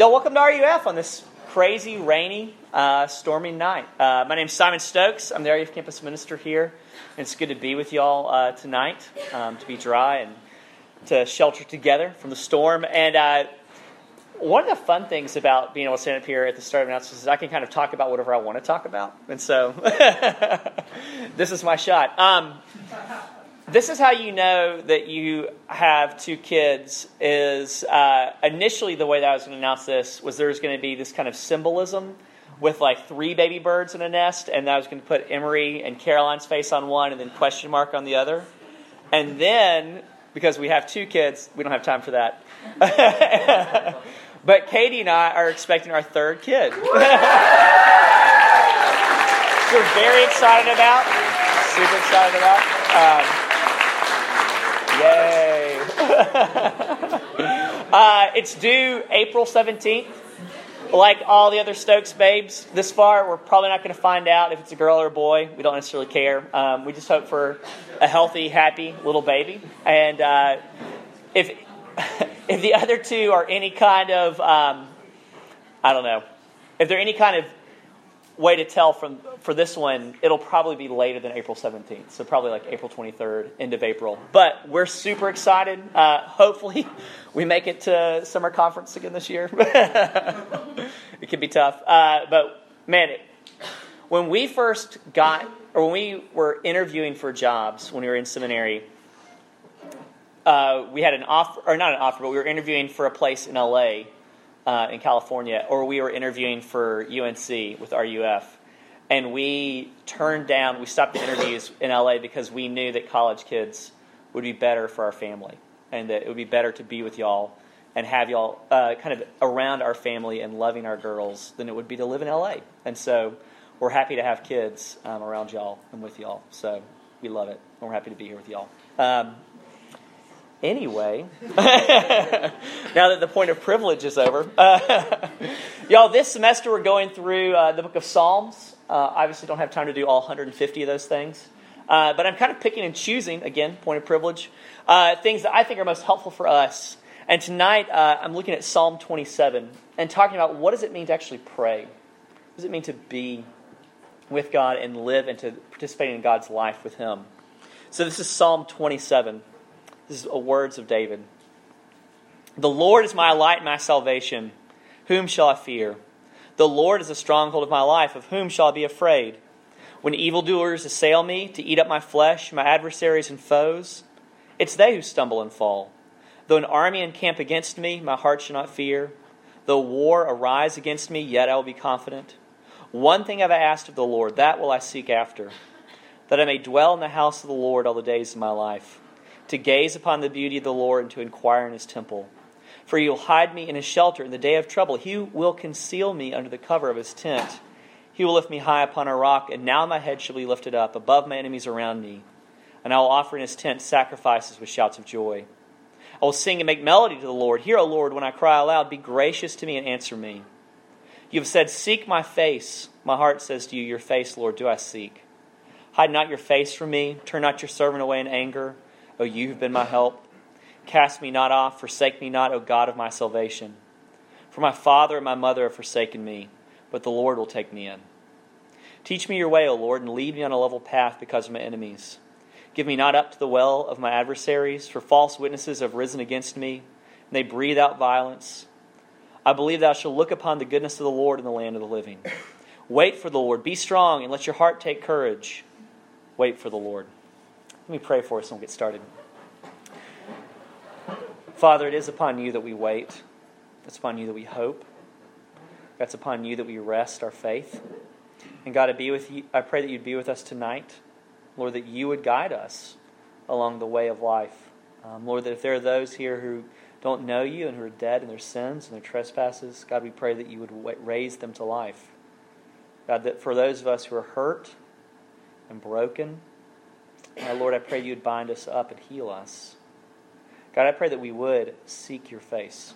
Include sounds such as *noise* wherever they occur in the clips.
Y'all, welcome to RUF on this crazy, rainy, uh, stormy night. Uh, my name's Simon Stokes. I'm the RUF campus minister here. And it's good to be with y'all uh, tonight, um, to be dry and to shelter together from the storm. And uh, one of the fun things about being able to stand up here at the start of announcements is I can kind of talk about whatever I want to talk about. And so *laughs* this is my shot. Um, this is how you know that you have two kids is uh, initially the way that i was going to announce this was there's going to be this kind of symbolism with like three baby birds in a nest and i was going to put emery and caroline's face on one and then question mark on the other and then because we have two kids we don't have time for that *laughs* but katie and i are expecting our third kid *laughs* we're very excited about super excited about um. *laughs* uh, it's due April 17th. Like all the other Stokes babes this far, we're probably not going to find out if it's a girl or a boy. We don't necessarily care. Um, we just hope for a healthy, happy little baby. And uh, if *laughs* if the other two are any kind of, um, I don't know, if they're any kind of way to tell from for this one, it'll probably be later than April 17th, so probably like April 23rd, end of April. But we're super excited. Uh, hopefully, *laughs* we make it to summer conference again this year. *laughs* it can be tough, uh, but man, it, when we first got or when we were interviewing for jobs when we were in seminary. Uh, we had an offer, or not an offer, but we were interviewing for a place in LA uh, in California, or we were interviewing for UNC with RUF, and we turned down. We stopped the interviews in LA because we knew that college kids would be better for our family, and that it would be better to be with y'all and have y'all uh, kind of around our family and loving our girls than it would be to live in LA. And so we're happy to have kids um, around y'all and with y'all. So we love it. And we're happy to be here with y'all. Um, Anyway, *laughs* now that the point of privilege is over, uh, *laughs* y'all, this semester we're going through uh, the book of Psalms. Uh, obviously, don't have time to do all 150 of those things, uh, but I'm kind of picking and choosing, again, point of privilege, uh, things that I think are most helpful for us. And tonight uh, I'm looking at Psalm 27 and talking about what does it mean to actually pray? What does it mean to be with God and live and to participate in God's life with Him? So this is Psalm 27. This is words of David. The Lord is my light and my salvation. Whom shall I fear? The Lord is the stronghold of my life. Of whom shall I be afraid? When evildoers assail me to eat up my flesh, my adversaries and foes, it's they who stumble and fall. Though an army encamp against me, my heart shall not fear. Though war arise against me, yet I will be confident. One thing have I asked of the Lord, that will I seek after, that I may dwell in the house of the Lord all the days of my life to gaze upon the beauty of the Lord and to inquire in his temple. For he will hide me in his shelter in the day of trouble. He will conceal me under the cover of his tent. He will lift me high upon a rock, and now my head shall be lifted up above my enemies around me. And I will offer in his tent sacrifices with shouts of joy. I will sing and make melody to the Lord. Hear, O Lord, when I cry aloud, be gracious to me and answer me. You have said, Seek my face. My heart says to you, Your face, Lord, do I seek. Hide not your face from me. Turn not your servant away in anger. O you who've been my help. Cast me not off, forsake me not, O God of my salvation. For my father and my mother have forsaken me, but the Lord will take me in. Teach me your way, O Lord, and lead me on a level path because of my enemies. Give me not up to the well of my adversaries, for false witnesses have risen against me, and they breathe out violence. I believe thou shalt look upon the goodness of the Lord in the land of the living. Wait for the Lord. Be strong, and let your heart take courage. Wait for the Lord. Let me pray for us and we'll get started. Father, it is upon you that we wait. It's upon you that we hope. It's upon you that we rest our faith. And God, I be with you. I pray that you'd be with us tonight. Lord, that you would guide us along the way of life. Um, Lord, that if there are those here who don't know you and who are dead in their sins and their trespasses, God, we pray that you would raise them to life. God, that for those of us who are hurt and broken, uh, Lord, I pray you'd bind us up and heal us. God, I pray that we would seek your face.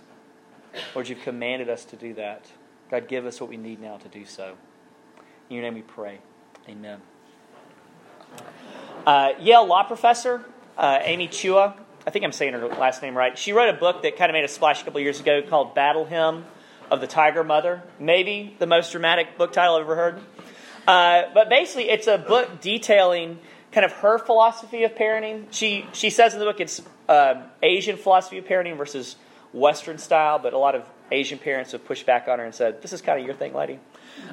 Lord, you've commanded us to do that. God, give us what we need now to do so. In your name we pray. Amen. Uh, Yale law professor, uh, Amy Chua, I think I'm saying her last name right. She wrote a book that kind of made a splash a couple years ago called Battle Hymn of the Tiger Mother. Maybe the most dramatic book title I've ever heard. Uh, but basically, it's a book detailing kind of her philosophy of parenting. She she says in the book it's uh, Asian philosophy of parenting versus Western style, but a lot of Asian parents have pushed back on her and said, "This is kind of your thing, lady."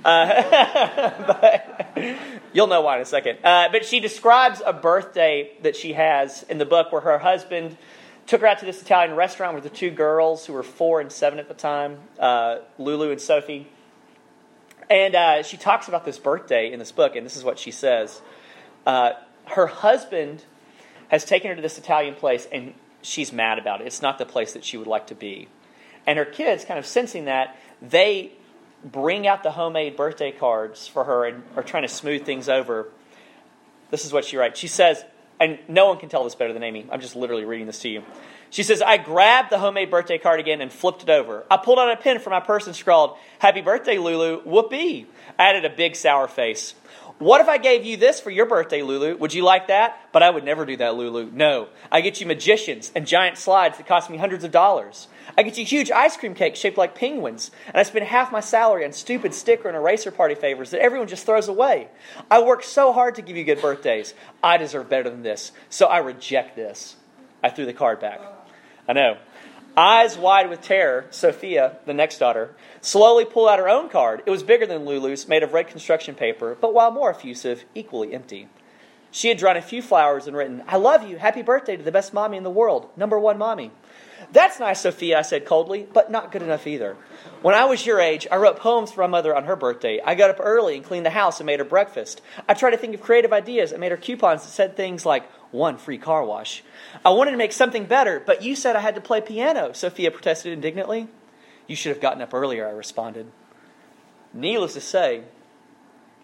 Uh, *laughs* but you'll know why in a second. Uh, but she describes a birthday that she has in the book where her husband took her out to this Italian restaurant with the two girls who were four and seven at the time, uh, Lulu and Sophie. And uh, she talks about this birthday in this book, and this is what she says. Her husband has taken her to this Italian place, and she's mad about it. It's not the place that she would like to be. And her kids, kind of sensing that, they bring out the homemade birthday cards for her and are trying to smooth things over. This is what she writes. She says, and no one can tell this better than Amy. I'm just literally reading this to you. She says, I grabbed the homemade birthday card again and flipped it over. I pulled out a pen from my purse and scrawled, Happy birthday, Lulu. Whoopee. I added a big sour face. What if I gave you this for your birthday, Lulu? Would you like that? But I would never do that, Lulu. No. I get you magicians and giant slides that cost me hundreds of dollars. I get you huge ice cream cakes shaped like penguins. And I spend half my salary on stupid sticker and eraser party favors that everyone just throws away. I work so hard to give you good birthdays. I deserve better than this. So I reject this. I threw the card back. I know. Eyes wide with terror, Sophia, the next daughter, slowly pulled out her own card. It was bigger than Lulu's, made of red construction paper, but while more effusive, equally empty. She had drawn a few flowers and written, I love you. Happy birthday to the best mommy in the world. Number one mommy. That's nice, Sophia, I said coldly, but not good enough either. When I was your age, I wrote poems for my mother on her birthday. I got up early and cleaned the house and made her breakfast. I tried to think of creative ideas and made her coupons that said things like, one free car wash. I wanted to make something better, but you said I had to play piano, Sophia protested indignantly. You should have gotten up earlier, I responded. Needless to say,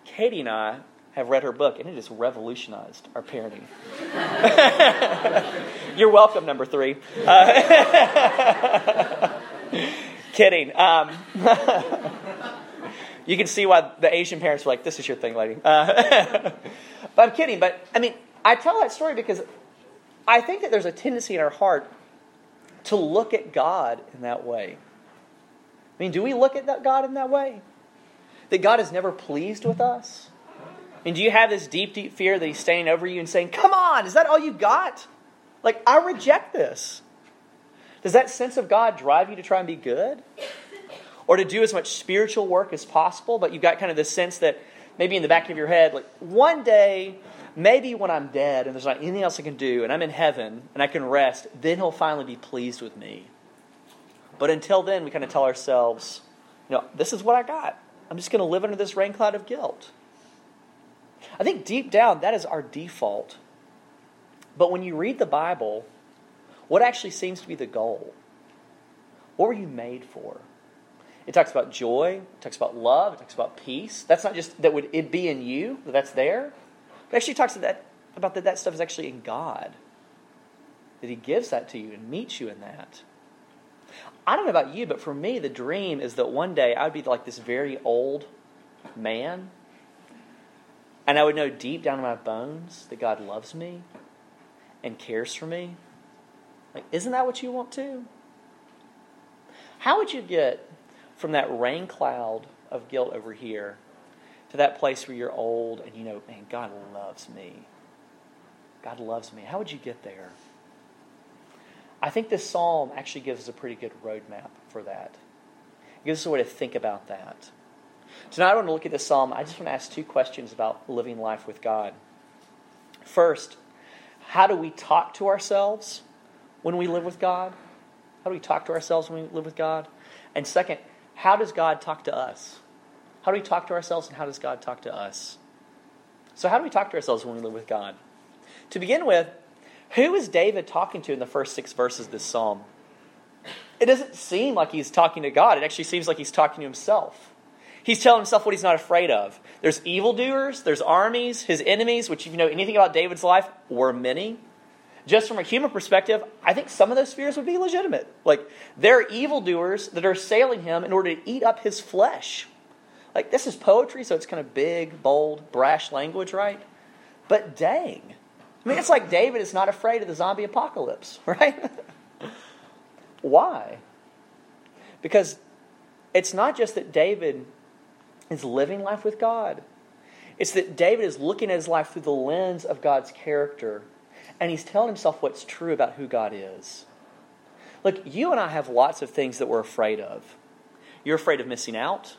Katie and I have read her book, and it has revolutionized our parenting. *laughs* You're welcome, number three. Uh, *laughs* kidding. Um, *laughs* you can see why the Asian parents were like, "This is your thing, lady." Uh, but I'm kidding. But I mean, I tell that story because I think that there's a tendency in our heart to look at God in that way. I mean, do we look at God in that way? That God is never pleased with us? And do you have this deep, deep fear that He's standing over you and saying, Come on, is that all you got? Like, I reject this. Does that sense of God drive you to try and be good? Or to do as much spiritual work as possible, but you've got kind of this sense that maybe in the back of your head, like, one day, maybe when I'm dead and there's not anything else I can do and I'm in heaven and I can rest, then He'll finally be pleased with me. But until then, we kind of tell ourselves, you know, this is what I got. I'm just going to live under this rain cloud of guilt. I think deep down, that is our default. But when you read the Bible, what actually seems to be the goal? What were you made for? It talks about joy, it talks about love, it talks about peace. That's not just that would it be in you, that's there. But actually talks about that, about that that stuff is actually in God. That He gives that to you and meets you in that. I don't know about you, but for me, the dream is that one day I would be like this very old man, and I would know deep down in my bones that God loves me and cares for me. Like, isn't that what you want too? How would you get from that rain cloud of guilt over here to that place where you're old and you know, man, God loves me? God loves me. How would you get there? I think this psalm actually gives us a pretty good roadmap for that. It gives us a way to think about that. Tonight, I want to look at this psalm. I just want to ask two questions about living life with God. First, how do we talk to ourselves when we live with God? How do we talk to ourselves when we live with God? And second, how does God talk to us? How do we talk to ourselves and how does God talk to us? So, how do we talk to ourselves when we live with God? To begin with, who is David talking to in the first six verses of this psalm? It doesn't seem like he's talking to God. It actually seems like he's talking to himself. He's telling himself what he's not afraid of. There's evildoers, there's armies, his enemies, which, if you know anything about David's life, were many. Just from a human perspective, I think some of those fears would be legitimate. Like, there are evildoers that are assailing him in order to eat up his flesh. Like, this is poetry, so it's kind of big, bold, brash language, right? But dang, I mean, it's like David is not afraid of the zombie apocalypse, *laughs* right? Why? Because it's not just that David is living life with God, it's that David is looking at his life through the lens of God's character, and he's telling himself what's true about who God is. Look, you and I have lots of things that we're afraid of. You're afraid of missing out.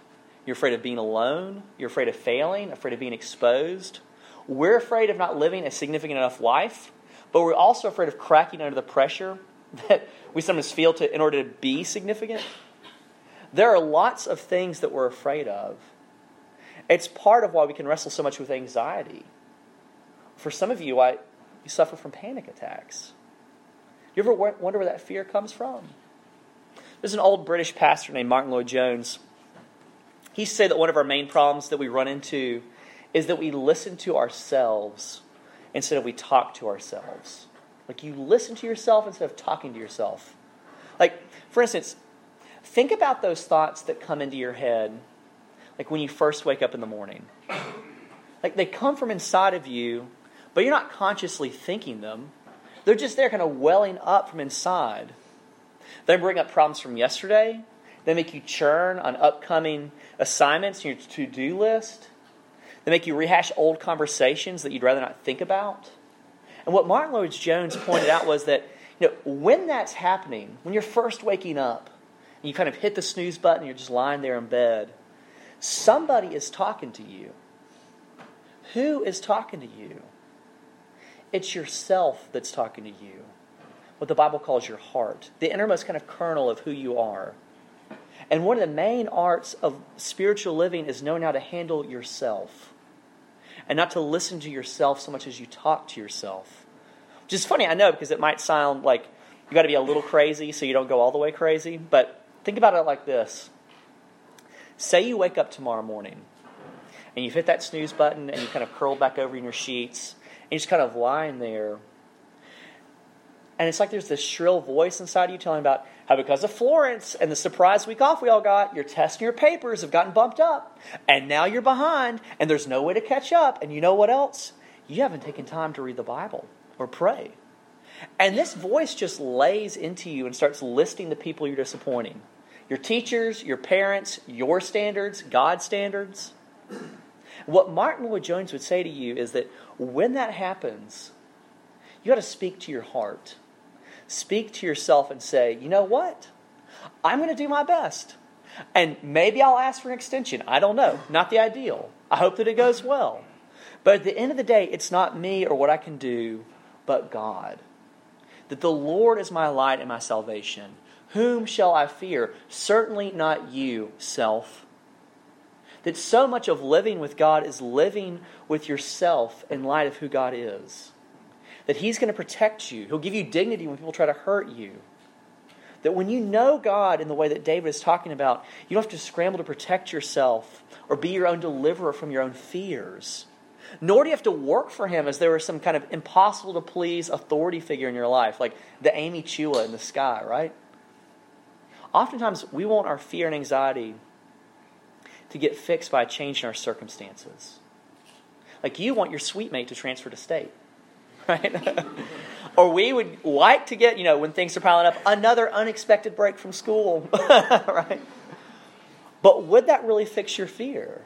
You're afraid of being alone. You're afraid of failing, afraid of being exposed. We're afraid of not living a significant enough life, but we're also afraid of cracking under the pressure *laughs* that we sometimes feel to, in order to be significant. There are lots of things that we're afraid of. It's part of why we can wrestle so much with anxiety. For some of you, I, you suffer from panic attacks. You ever wonder where that fear comes from? There's an old British pastor named Martyn Lloyd-Jones. He said that one of our main problems that we run into is that we listen to ourselves instead of we talk to ourselves. Like you listen to yourself instead of talking to yourself. Like, for instance, think about those thoughts that come into your head, like when you first wake up in the morning. Like they come from inside of you, but you're not consciously thinking them. They're just there, kind of welling up from inside. They bring up problems from yesterday. They make you churn on upcoming assignments in your to do list. They make you rehash old conversations that you'd rather not think about. And what Martyn Lloyd-Jones pointed out was that you know, when that's happening, when you're first waking up, and you kind of hit the snooze button, you're just lying there in bed, somebody is talking to you. Who is talking to you? It's yourself that's talking to you. What the Bible calls your heart, the innermost kind of kernel of who you are. And one of the main arts of spiritual living is knowing how to handle yourself and not to listen to yourself so much as you talk to yourself. Which is funny, I know, because it might sound like you got to be a little crazy so you don't go all the way crazy. But think about it like this Say you wake up tomorrow morning and you've hit that snooze button and you kind of curl back over in your sheets and you're just kind of lying there. And it's like there's this shrill voice inside of you telling about how because of Florence and the surprise week off we all got, your tests and your papers have gotten bumped up. And now you're behind, and there's no way to catch up. And you know what else? You haven't taken time to read the Bible or pray. And this voice just lays into you and starts listing the people you're disappointing your teachers, your parents, your standards, God's standards. What Martyn Lloyd-Jones would say to you is that when that happens, you got to speak to your heart speak to yourself and say, you know what? I'm going to do my best. And maybe I'll ask for an extension. I don't know. Not the ideal. I hope that it goes well. But at the end of the day, it's not me or what I can do, but God. That the Lord is my light and my salvation. Whom shall I fear? Certainly not you, self. That so much of living with God is living with yourself in light of who God is that He's going to protect you. He'll give you dignity when people try to hurt you. That when you know God in the way that David is talking about, you don't have to scramble to protect yourself or be your own deliverer from your own fears. Nor do you have to work for Him as there was some kind of impossible to please authority figure in your life, like the Amy Chua in the sky, right? Oftentimes, we want our fear and anxiety to get fixed by a change in our circumstances. Like you want your suite mate to transfer to state right? or we would like to get, you know, when things are piling up, another unexpected break from school, *laughs* right? But would that really fix your fear?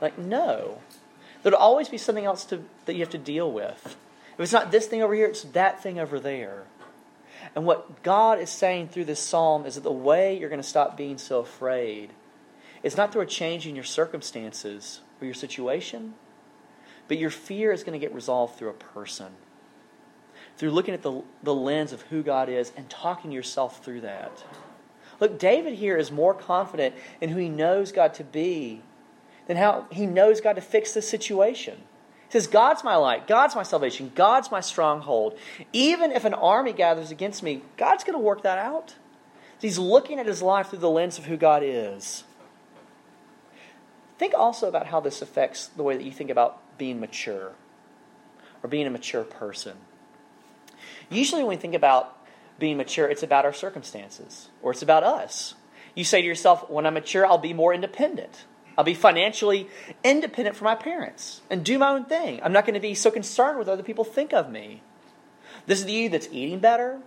Like, no. There'll always be something else to, that you have to deal with. If it's not this thing over here, it's that thing over there. And what God is saying through this psalm is that the way you're going to stop being so afraid is not through a change in your circumstances or your situation, but your fear is going to get resolved through a person, through looking at the, the lens of who God is and talking yourself through that. Look, David here is more confident in who he knows God to be than how he knows God to fix the situation. He says, God's my light, God's my salvation, God's my stronghold. Even if an army gathers against me, God's going to work that out. He's looking at his life through the lens of who God is. Think also about how this affects the way that you think about being mature or being a mature person. Usually, when we think about being mature, it's about our circumstances or it's about us. You say to yourself, when I'm mature, I'll be more independent. I'll be financially independent from my parents and do my own thing. I'm not going to be so concerned with what other people think of me. This is the you that's eating better,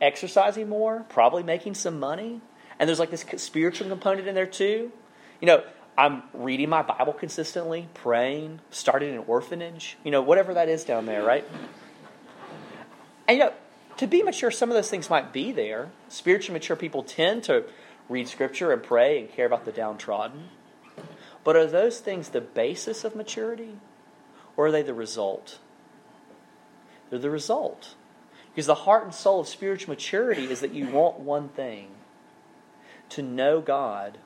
exercising more, probably making some money, And there's like this spiritual component in there too. You know, I'm reading my Bible consistently, praying, starting an orphanage, you know, whatever that is down there, right? And you know, to be mature, some of those things might be there. Spiritually mature people tend to read scripture and pray and care about the downtrodden. But are those things the basis of maturity? Or are they the result? They're the result. Because the heart and soul of spiritual maturity is that you want one thing to know God,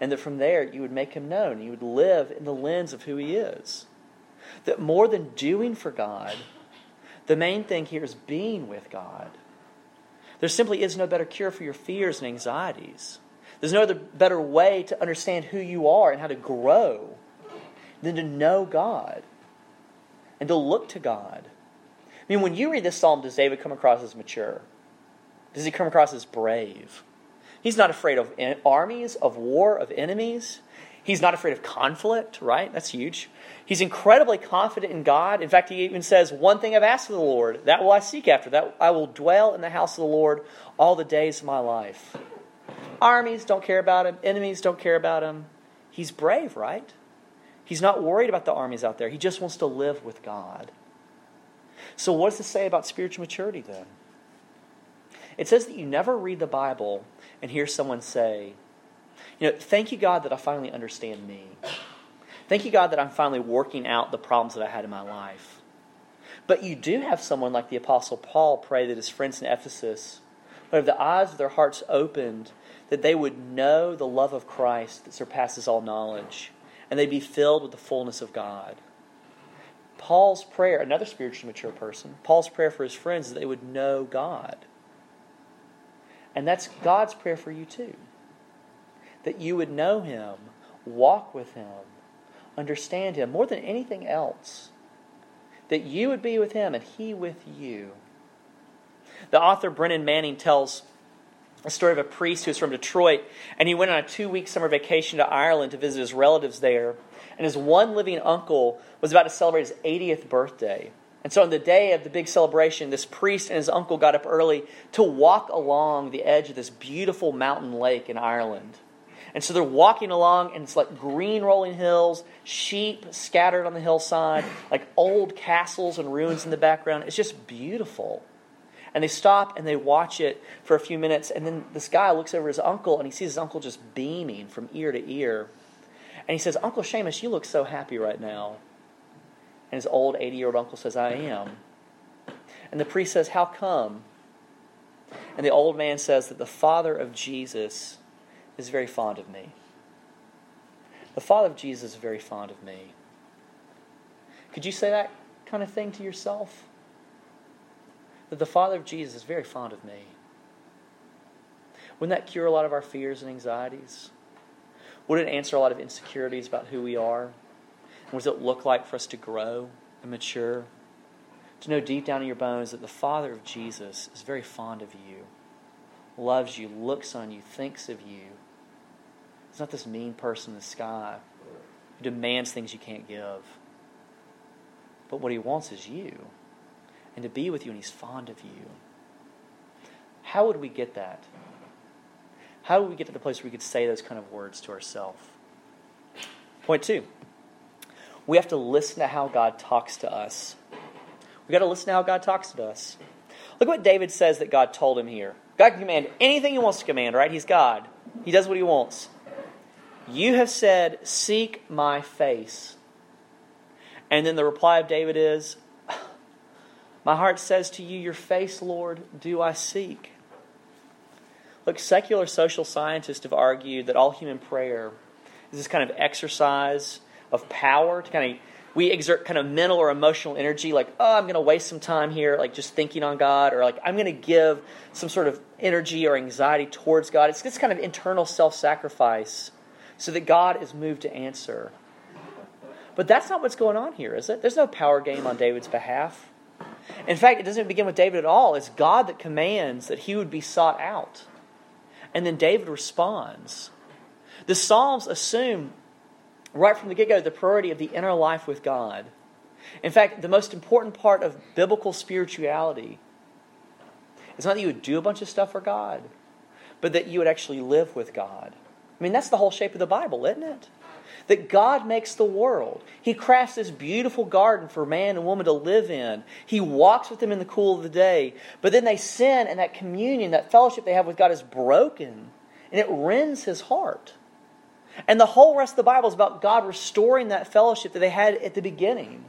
and that from there you would make him known. You would live in the lens of who he is. That more than doing for God, the main thing here is being with God. There simply is no better cure for your fears and anxieties. There's no other better way to understand who you are and how to grow than to know God and to look to God. I mean, when you read this psalm, does David come across as mature? Does he come across as brave? He's not afraid of armies, of war, of enemies. He's not afraid of conflict, right? That's huge. He's incredibly confident in God. In fact, he even says, One thing I've asked of the Lord, that will I seek after, that I will dwell in the house of the Lord all the days of my life. Armies don't care about him, enemies don't care about him. He's brave, right? He's not worried about the armies out there. He just wants to live with God. So, what does this say about spiritual maturity then? It says that you never read the Bible and hear someone say, You know, thank you, God, that I finally understand me. Thank you, God, that I'm finally working out the problems that I had in my life. But you do have someone like the Apostle Paul pray that his friends in Ephesus would have the eyes of their hearts opened, that they would know the love of Christ that surpasses all knowledge, and they'd be filled with the fullness of God. Paul's prayer, another spiritually mature person, Paul's prayer for his friends is that they would know God. And that's God's prayer for you too. That you would know him, walk with him, understand Him more than anything else. That you would be with Him and He with you. The author Brennan Manning tells a story of a priest who's from Detroit, and he went on a two week summer vacation to Ireland to visit his relatives there. And his one living uncle was about to celebrate his 80th birthday. And so, on the day of the big celebration, this priest and his uncle got up early to walk along the edge of this beautiful mountain lake in Ireland. And so they're walking along, and it's like green rolling hills, sheep scattered on the hillside, like old castles and ruins in the background. It's just beautiful. And they stop and they watch it for a few minutes, and then this guy looks over his uncle, and he sees his uncle just beaming from ear to ear. And he says, Uncle Seamus, you look so happy right now. And his old 80 year old uncle says, I am. And the priest says, How come? And the old man says that the father of Jesus is very fond of me. The Father of Jesus is very fond of me. Could you say that kind of thing to yourself? That the Father of Jesus is very fond of me. Wouldn't that cure a lot of our fears and anxieties? Would it answer a lot of insecurities about who we are? What does it look like for us to grow and mature? To know deep down in your bones that the Father of Jesus is very fond of you, loves you, looks on you, thinks of you, He's not this mean person in the sky who demands things you can't give. But what he wants is you, and to be with you, and he's fond of you. How would we get that? How would we get to the place where we could say those kind of words to ourselves? Point two we have to listen to how God talks to us. We've got to listen to how God talks to us. Look what David says that God told him here. God can command anything he wants to command, right? He's God. He does what he wants. You have said, Seek my face. And then the reply of David is, My heart says to you, Your face, Lord, do I seek. Look, secular social scientists have argued that all human prayer is this kind of exercise of power to kind of we exert kind of mental or emotional energy like oh i'm going to waste some time here like just thinking on god or like i'm going to give some sort of energy or anxiety towards god it's this kind of internal self-sacrifice so that God is moved to answer. But that's not what's going on here, is it? There's no power game on David's behalf. In fact, it doesn't begin with David at all. It's God that commands that he would be sought out. And then David responds. The Psalms assume right from the get go the priority of the inner life with God. In fact, the most important part of biblical spirituality is not that you would do a bunch of stuff for God, but that you would actually live with God. I mean, that's the whole shape of the Bible, isn't it? That God makes the world. He crafts this beautiful garden for man and woman to live in. He walks with them in the cool of the day. But then they sin, and that communion, that fellowship they have with God is broken, and it rends his heart. And the whole rest of the Bible is about God restoring that fellowship that they had at the beginning.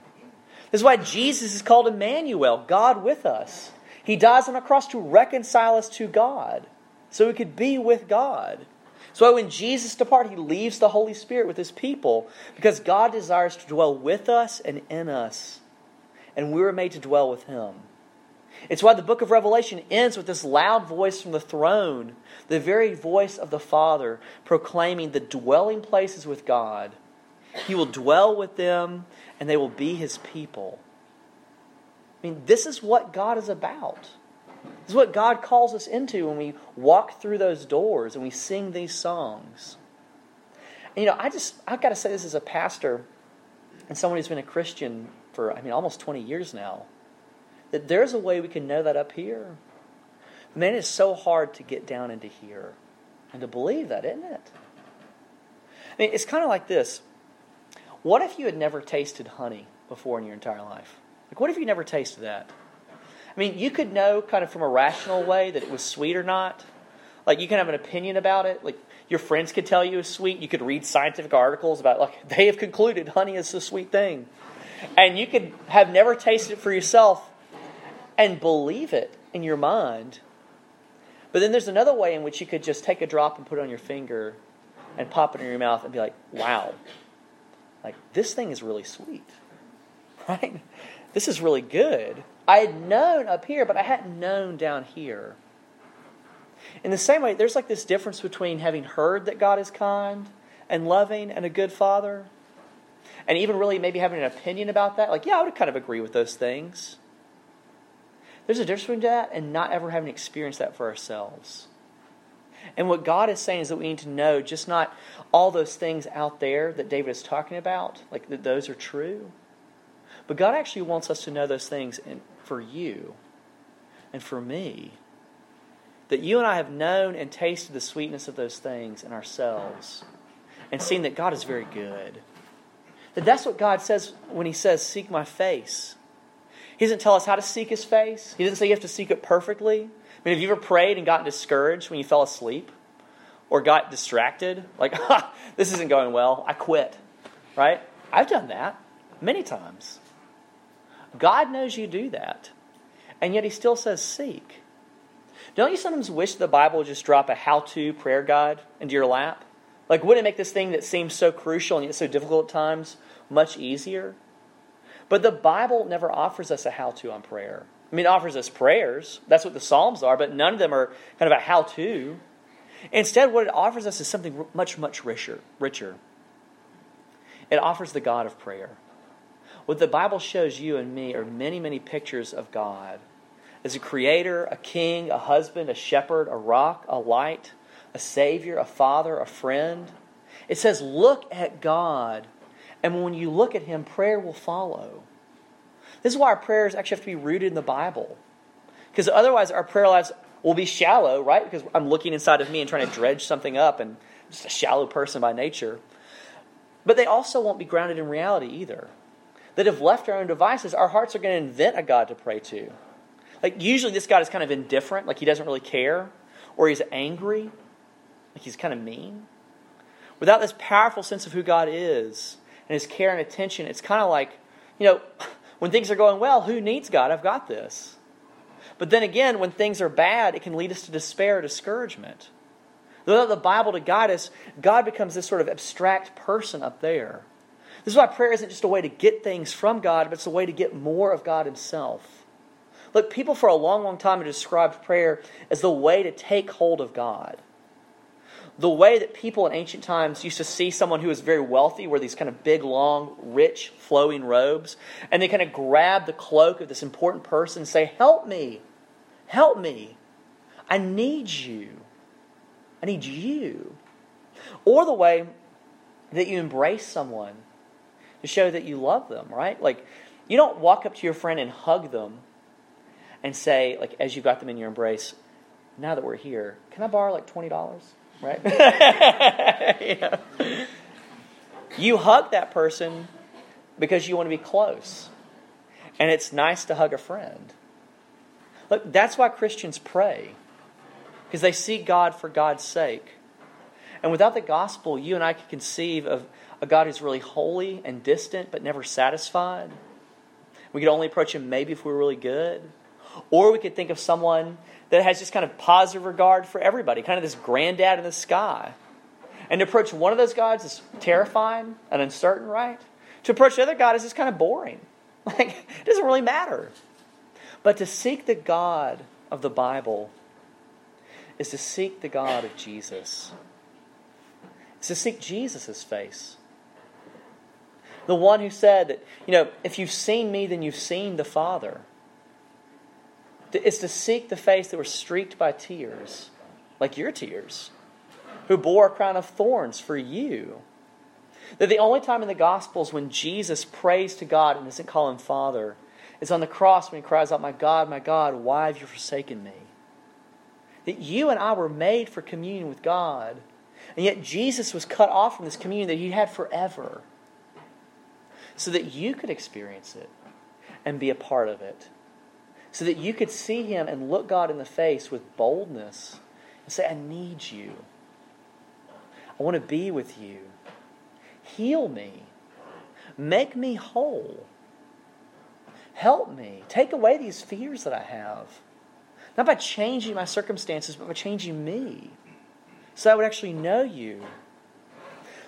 This is why Jesus is called Emmanuel, God with us. He dies on a cross to reconcile us to God, so we could be with God. So when Jesus departed, he leaves the Holy Spirit with his people because God desires to dwell with us and in us. And we were made to dwell with him. It's why the book of Revelation ends with this loud voice from the throne, the very voice of the Father, proclaiming the dwelling places with God. He will dwell with them, and they will be his people. I mean, this is what God is about. This is what God calls us into when we walk through those doors and we sing these songs. And, you know, I just, I've got to say this as a pastor and someone who's been a Christian for, I mean, almost 20 years now that there's a way we can know that up here. Man, it's so hard to get down into here and to believe that, isn't it? I mean, it's kind of like this. What if you had never tasted honey before in your entire life? Like, what if you never tasted that? I mean, you could know kind of from a rational way that it was sweet or not. Like, you can have an opinion about it. Like, your friends could tell you it's sweet. You could read scientific articles about, like, *laughs* they have concluded honey is a sweet thing. And you could have never tasted it for yourself and believe it in your mind. But then there's another way in which you could just take a drop and put it on your finger and pop it in your mouth and be like, wow, like this thing is really sweet, *laughs* right? This is really good. I had known up here, but I hadn't known down here. In the same way, there's like this difference between having heard that God is kind and loving and a good father, and even really maybe having an opinion about that. Like, yeah, I would kind of agree with those things. There's a difference between that and not ever having experienced that for ourselves. And what God is saying is that we need to know just not all those things out there that David is talking about, like that those are true. But God actually wants us to know those things for you and for me. That you and I have known and tasted the sweetness of those things in ourselves and seen that God is very good. That that's what God says when He says, Seek my face. He doesn't tell us how to seek His face. He doesn't say you have to seek it perfectly. I mean, have you ever prayed and gotten discouraged when you fell asleep or got distracted? Like, *laughs* this isn't going well. I quit. Right? I've done that many times. God knows you do that. And yet He still says, seek. Don't you sometimes wish the Bible would just drop a how to prayer guide into your lap? Like, wouldn't it make this thing that seems so crucial and yet so difficult at times much easier? But the Bible never offers us a how to on prayer. I mean, it offers us prayers. That's what the Psalms are, but none of them are kind of a how to. Instead, what it offers us is something much, much richer. richer. It offers the God of prayer. What the Bible shows you and me are many, many pictures of God as a creator, a king, a husband, a shepherd, a rock, a light, a savior, a father, a friend. It says, Look at God and when you look at Him, prayer will follow. This is why our prayers actually have to be rooted in the Bible. Because otherwise, our prayer lives will be shallow, right? Because I'm looking inside of me and trying to dredge something up, and I'm just a shallow person by nature. But they also won't be grounded in reality either. That if left our own devices, our hearts are going to invent a God to pray to. Like, usually this God is kind of indifferent, like he doesn't really care, or he's angry, like he's kind of mean. Without this powerful sense of who God is, and his care and attention, it's kind of like, you know, *laughs* when things are going well, who needs God? I've got this. But then again, when things are bad, it can lead us to despair, discouragement. Without the Bible to guide us, God becomes this sort of abstract person up there. This is why prayer isn't just a way to get things from God, but it's a way to get more of God Himself. Look, people for a long, long time have described prayer as the way to take hold of God the way that people in ancient times used to see someone who was very wealthy wear these kind of big, long, rich, flowing robes, and they kind of grab the cloak of this important person and say, Help me, help me. I need you. I need you. Or the way that you embrace someone to show that you love them, right? Like, you don't walk up to your friend and hug them and say, like, as you got them in your embrace, now that we're here, can I borrow like $20? Right? *laughs* yeah. You hug that person because you want to be close. And it's nice to hug a friend. Look, that's why Christians pray, because they seek God for God's sake. And without the gospel, you and I could conceive of a God who's really holy and distant but never satisfied. We could only approach him maybe if we were really good. Or we could think of someone that has just kind of positive regard for everybody, kind of this granddad in the sky. And to approach one of those gods is terrifying and uncertain, right? To approach the other God is just kind of boring. *laughs* Like, it doesn't really matter. But to seek the God of the Bible is to seek the God of Jesus. It's to seek Jesus' face. The one who said that, you know, if you've seen me, then you've seen the Father. It's to seek the face that was streaked by tears, like your tears, who bore a crown of thorns for you. That the only time in the Gospels when Jesus prays to God and doesn't call him Father is on the cross when he cries out, My God, my God, why have you forsaken me? That you and I were made for communion with God, and yet Jesus was cut off from this communion that he had forever so that you could experience it and be a part of it. So that you could see him and look God in the face with boldness and say, I need you. I want to be with you. Heal me. Make me whole. Help me. Take away these fears that I have. Not by changing my circumstances, but by changing me. So I would actually know you.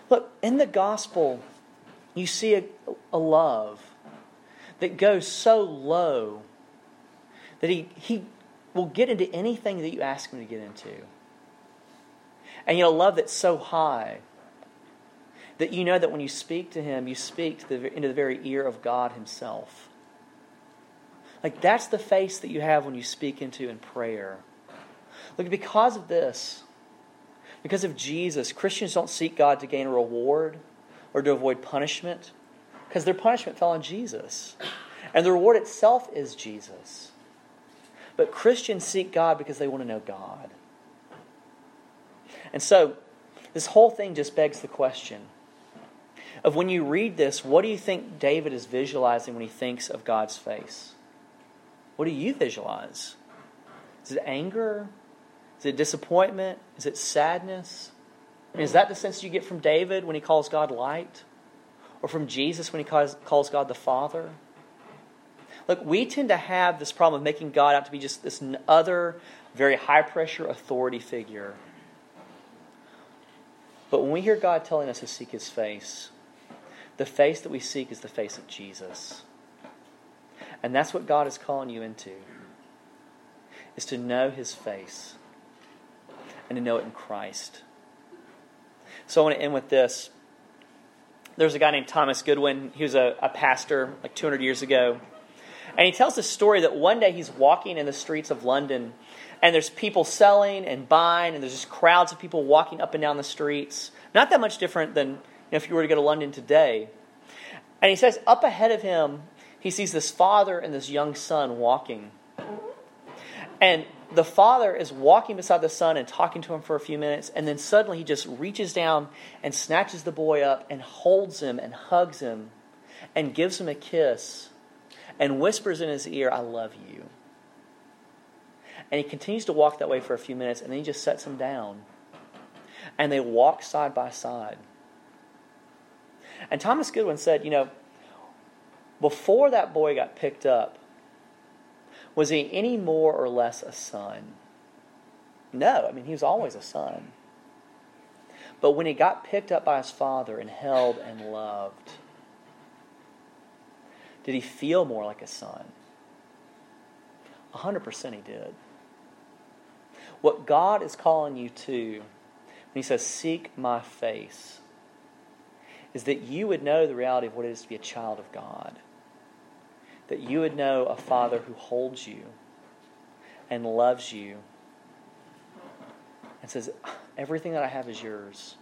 Look, in the gospel, you see a, a love that goes so low that he, he will get into anything that you ask him to get into. And a love that's so high that you know that when you speak to him, you speak the, into the very ear of God himself. Like, that's the face that you have when you speak into in prayer. Look, because of this, because of Jesus, Christians don't seek God to gain a reward or to avoid punishment because their punishment fell on Jesus. And the reward itself is Jesus. But Christians seek God because they want to know God. And so, this whole thing just begs the question of when you read this, what do you think David is visualizing when he thinks of God's face? What do you visualize? Is it anger? Is it disappointment? Is it sadness? I mean, is that the sense you get from David when he calls God light? Or from Jesus when he calls, calls God the Father? Look, we tend to have this problem of making God out to be just this other, very high pressure authority figure. But when we hear God telling us to seek his face, the face that we seek is the face of Jesus. And that's what God is calling you into. Is to know his face and to know it in Christ. So I want to end with this. There's a guy named Thomas Goodwin. He was a, a pastor like 200 years ago. And he tells this story that one day he's walking in the streets of London and there's people selling and buying and there's just crowds of people walking up and down the streets. Not that much different than you know, if you were to go to London today. And he says up ahead of him, he sees this father and this young son walking. And the father is walking beside the son and talking to him for a few minutes, and then suddenly he just reaches down and snatches the boy up and holds him and hugs him and gives him a kiss and whispers in his ear, I love you. And he continues to walk that way for a few minutes, and then he just sets him down. And they walk side by side. And Thomas Goodwin said, you know, before that boy got picked up, was he any more or less a son? No, I mean, he was always a son. But when he got picked up by his father and held and loved, did he feel more like a son? 100% he did. What God is calling you to, when he says, Seek my face, is that you would know the reality of what it is to be a child of God that you would know a Father who holds you and loves you and says, Everything that I have is yours.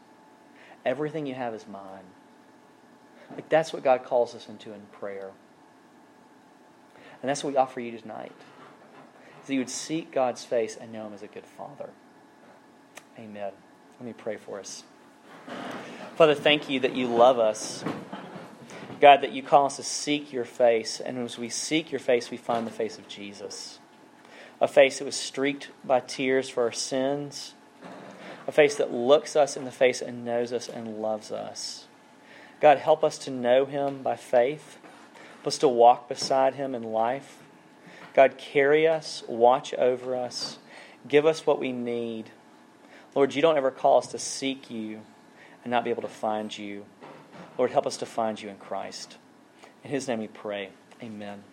Everything you have is mine. Like that's what God calls us into in prayer. And that's what we offer you tonight. that you would seek God's face and know Him as a good Father. Amen. Let me pray for us. Father, thank you that you love us. God, that you call us to seek your face. And as we seek your face, we find the face of Jesus. A face that was streaked by tears for our sins. A face that looks us in the face and knows us and loves us. God, help us to know him by faith. Help us to walk beside him in life. God, carry us, watch over us, give us what we need. Lord, you don't ever call us to seek you and not be able to find you. Lord, help us to find you in Christ. In his name we pray. Amen.